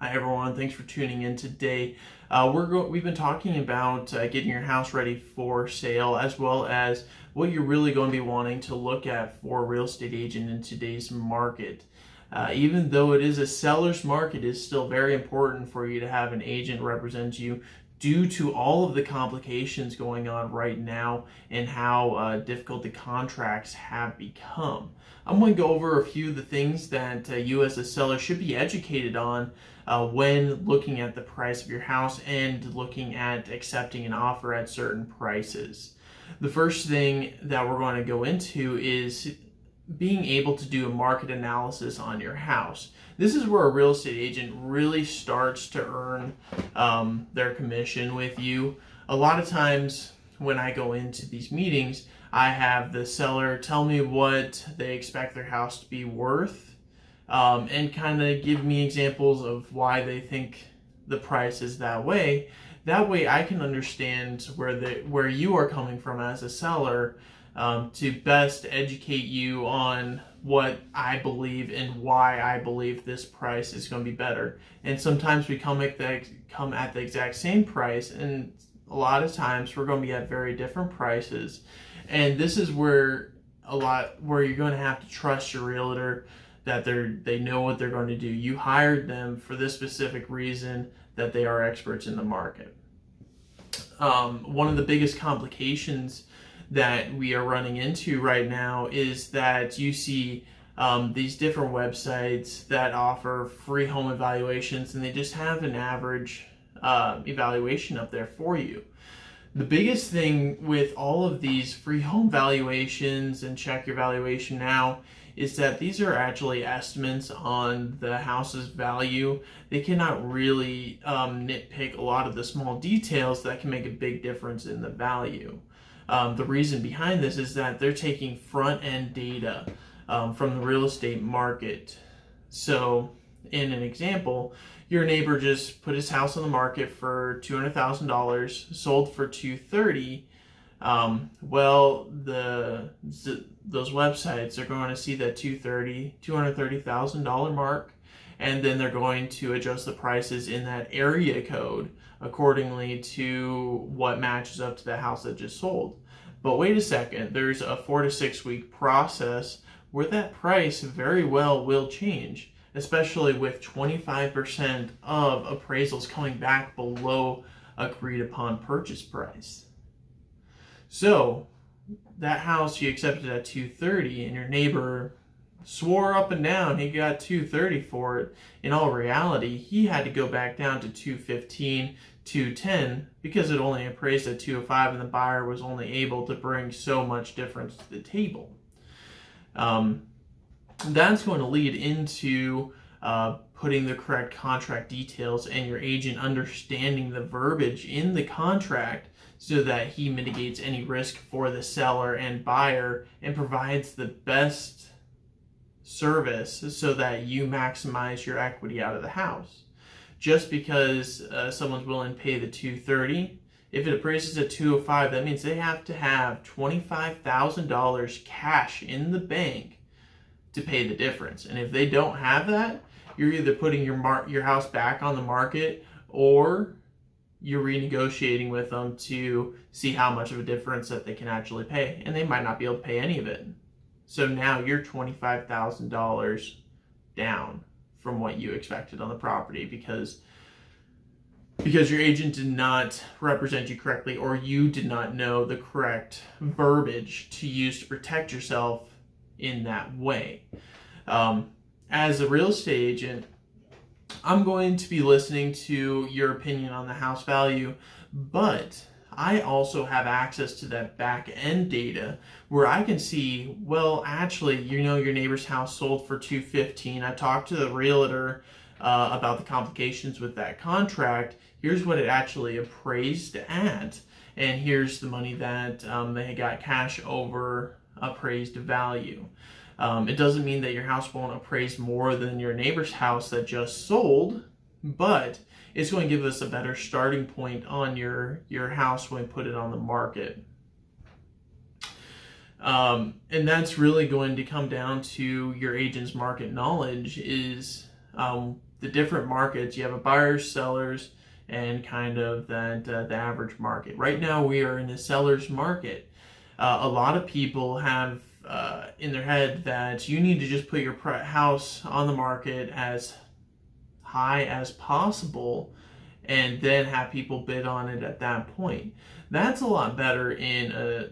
Hi everyone, thanks for tuning in today. Uh, we're go- we've been talking about uh, getting your house ready for sale as well as what you're really going to be wanting to look at for a real estate agent in today's market. Uh, even though it is a seller's market, it's still very important for you to have an agent represent you due to all of the complications going on right now and how uh, difficult the contracts have become. I'm going to go over a few of the things that uh, you as a seller should be educated on uh, when looking at the price of your house and looking at accepting an offer at certain prices. The first thing that we're going to go into is being able to do a market analysis on your house. This is where a real estate agent really starts to earn um, their commission with you. A lot of times when I go into these meetings, I have the seller tell me what they expect their house to be worth um, and kind of give me examples of why they think the price is that way. That way I can understand where the where you are coming from as a seller um, to best educate you on what I believe and why I believe this price is going to be better. And sometimes we come at the come at the exact same price, and a lot of times we're going to be at very different prices. And this is where a lot where you're going to have to trust your realtor that they're they know what they're going to do. You hired them for this specific reason that they are experts in the market. Um, one of the biggest complications that we are running into right now is that you see um, these different websites that offer free home evaluations and they just have an average uh, evaluation up there for you. The biggest thing with all of these free home valuations and check your valuation now is that these are actually estimates on the house's value. They cannot really um, nitpick a lot of the small details that can make a big difference in the value. Um, the reason behind this is that they're taking front end data um, from the real estate market. So, in an example, your neighbor just put his house on the market for two hundred thousand dollars, sold for two thirty. Um, well, the, the those websites are going to see that 230 $230,000 mark and then they're going to adjust the prices in that area code accordingly to what matches up to the house that just sold. But wait a second, there's a four to six week process where that price very well will change, especially with 25% of appraisals coming back below agreed upon purchase price. So that house you accepted at 230 and your neighbor swore up and down he got 230 for it. In all reality he had to go back down to 215 210 because it only appraised at 205 and the buyer was only able to bring so much difference to the table. Um, that's going to lead into uh, putting the correct contract details and your agent understanding the verbiage in the contract so that he mitigates any risk for the seller and buyer and provides the best service so that you maximize your equity out of the house. Just because uh, someone's willing to pay the 230, if it appraises at 205, that means they have to have $25,000 cash in the bank to pay the difference. And if they don't have that, you're either putting your mar- your house back on the market or you're renegotiating with them to see how much of a difference that they can actually pay. And they might not be able to pay any of it. So now you're $25,000 down from what you expected on the property because because your agent did not represent you correctly or you did not know the correct verbiage to use to protect yourself in that way. Um, as a real estate agent, I'm going to be listening to your opinion on the house value, but I also have access to that back end data where I can see, well, actually, you know, your neighbor's house sold for 215. I talked to the realtor uh, about the complications with that contract. Here's what it actually appraised at, and here's the money that um, they got cash over appraised value. Um, it doesn't mean that your house won't appraise more than your neighbor's house that just sold, but it's going to give us a better starting point on your, your house when we put it on the market. Um, and that's really going to come down to your agent's market knowledge is um, the different markets. You have a buyers, sellers, and kind of that uh, the average market. Right now, we are in the seller's market. Uh, a lot of people have uh, in their head that you need to just put your house on the market as high as possible and then have people bid on it at that point. That's a lot better in a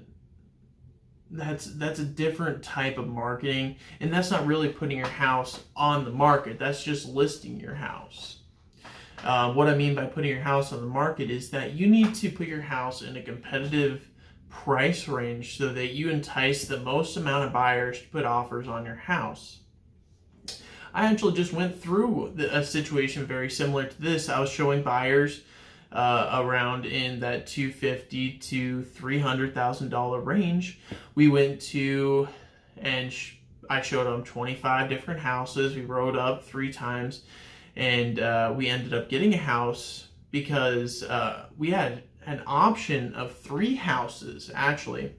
that's that's a different type of marketing and that's not really putting your house on the market that's just listing your house uh, what i mean by putting your house on the market is that you need to put your house in a competitive price range so that you entice the most amount of buyers to put offers on your house i actually just went through a situation very similar to this i was showing buyers uh, around in that 250 to 300 thousand dollar range. We went to and sh- I showed them 25 different houses. We rode up three times, and uh, we ended up getting a house because uh, we had an option of three houses actually.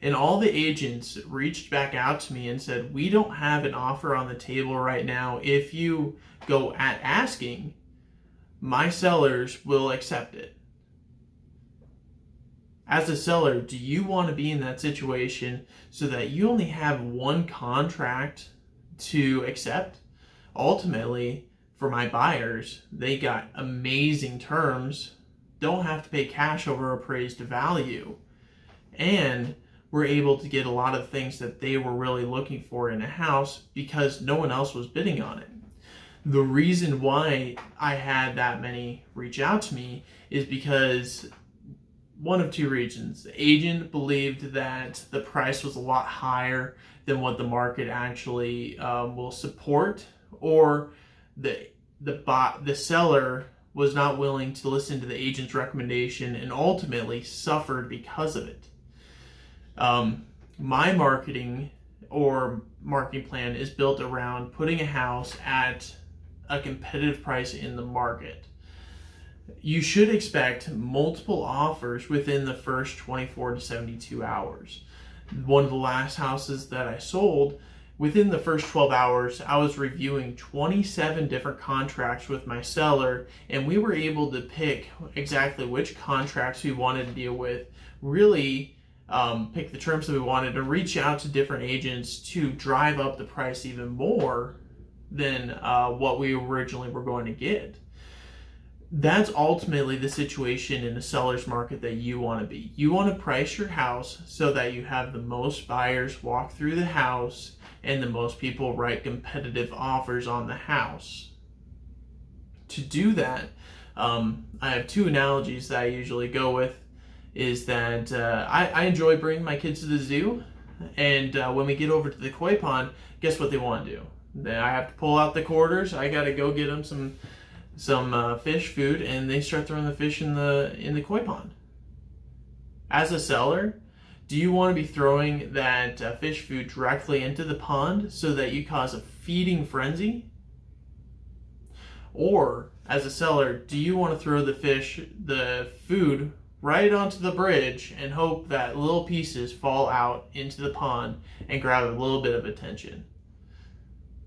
And all the agents reached back out to me and said, We don't have an offer on the table right now. If you go at asking, my sellers will accept it. As a seller, do you want to be in that situation so that you only have one contract to accept? Ultimately, for my buyers, they got amazing terms, don't have to pay cash over appraised value, and were able to get a lot of things that they were really looking for in a house because no one else was bidding on it the reason why I had that many reach out to me is because one of two reasons. The agent believed that the price was a lot higher than what the market actually um, will support, or the the bot the seller was not willing to listen to the agent's recommendation and ultimately suffered because of it. Um, my marketing or marketing plan is built around putting a house at a competitive price in the market. You should expect multiple offers within the first 24 to 72 hours. One of the last houses that I sold, within the first 12 hours, I was reviewing 27 different contracts with my seller, and we were able to pick exactly which contracts we wanted to deal with, really um, pick the terms that we wanted, to reach out to different agents to drive up the price even more than uh, what we originally were going to get. That's ultimately the situation in a seller's market that you want to be. You want to price your house so that you have the most buyers walk through the house and the most people write competitive offers on the house. To do that, um, I have two analogies that I usually go with. Is that uh, I, I enjoy bringing my kids to the zoo, and uh, when we get over to the koi pond, guess what they want to do? I have to pull out the quarters. I got to go get them some some uh, fish food, and they start throwing the fish in the in the koi pond. As a seller, do you want to be throwing that uh, fish food directly into the pond so that you cause a feeding frenzy? Or as a seller, do you want to throw the fish, the food right onto the bridge and hope that little pieces fall out into the pond and grab a little bit of attention?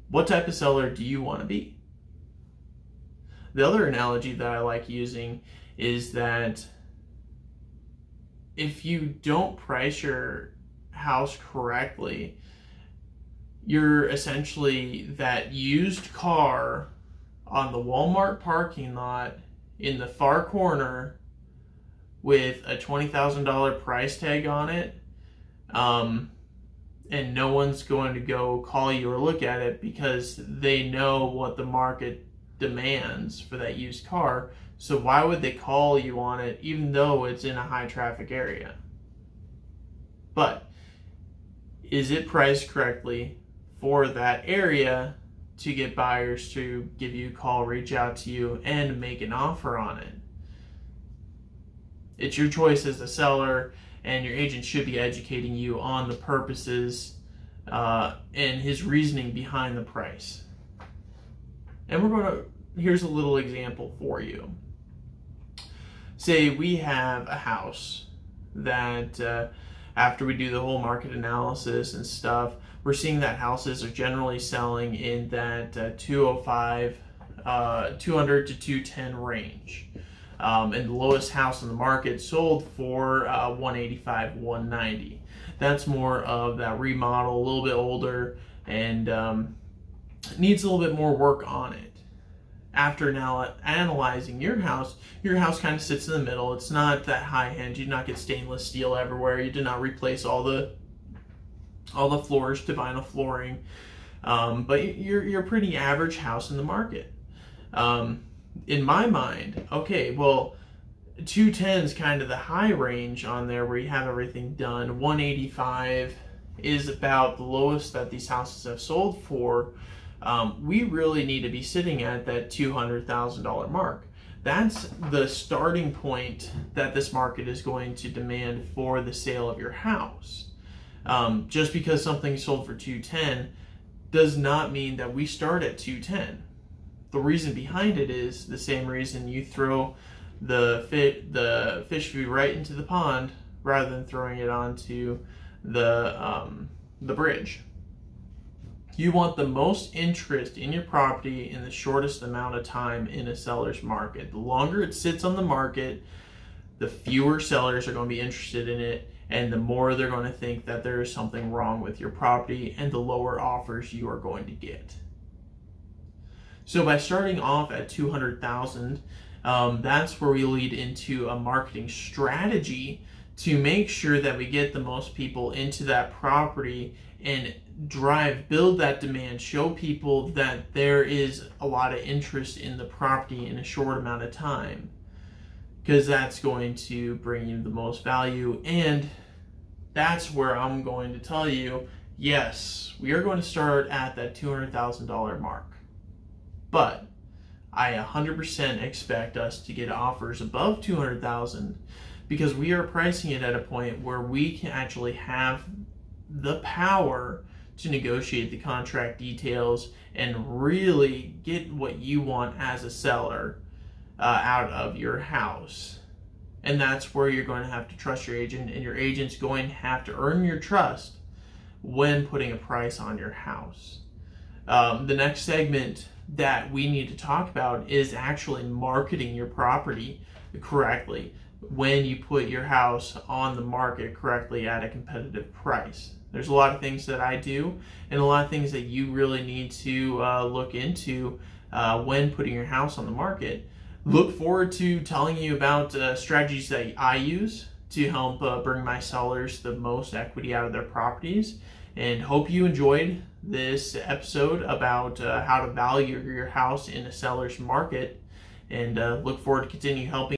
What type of seller do you want to be? The other analogy that I like using is that if you don't price your house correctly, you're essentially that used car on the Walmart parking lot in the far corner with a $20,000 price tag on it. Um, and no one's going to go call you or look at it because they know what the market demands for that used car. So why would they call you on it even though it's in a high traffic area? But is it priced correctly for that area to get buyers to give you a call, reach out to you, and make an offer on it? It's your choice as a seller and your agent should be educating you on the purposes uh, and his reasoning behind the price. And we're going to, here's a little example for you. Say we have a house that uh, after we do the whole market analysis and stuff, we're seeing that houses are generally selling in that uh, 205, uh, 200 to 210 range. Um, and the lowest house in the market sold for uh, 185, 190. That's more of that remodel, a little bit older, and um, needs a little bit more work on it. After now analyzing your house, your house kind of sits in the middle. It's not that high end. You did not get stainless steel everywhere. You did not replace all the all the floors to vinyl flooring. Um, but you're you're a pretty average house in the market. Um, in my mind, okay, well, 210 is kind of the high range on there where you have everything done. 185 is about the lowest that these houses have sold for. Um, we really need to be sitting at that $200,000 mark. That's the starting point that this market is going to demand for the sale of your house. Um, just because something sold for 210 does not mean that we start at 210 the reason behind it is the same reason you throw the fit the fish food right into the pond rather than throwing it onto the um, the bridge. You want the most interest in your property in the shortest amount of time in a seller's market. The longer it sits on the market, the fewer sellers are going to be interested in it, and the more they're going to think that there is something wrong with your property, and the lower offers you are going to get. So by starting off at 200,000, um, that's where we lead into a marketing strategy to make sure that we get the most people into that property and drive, build that demand, show people that there is a lot of interest in the property in a short amount of time. Because that's going to bring you the most value. And that's where I'm going to tell you yes, we are going to start at that $200,000 mark. But I 100% expect us to get offers above 200,000 because we are pricing it at a point where we can actually have the power to negotiate the contract details and really get what you want as a seller uh, out of your house. And that's where you're going to have to trust your agent, and your agent's going to have to earn your trust when putting a price on your house. Um, the next segment that we need to talk about is actually marketing your property correctly when you put your house on the market correctly at a competitive price. There's a lot of things that I do and a lot of things that you really need to uh, look into uh, when putting your house on the market. Look forward to telling you about uh, strategies that I use to help uh, bring my sellers the most equity out of their properties and hope you enjoyed this episode about uh, how to value your house in a seller's market and uh, look forward to continue helping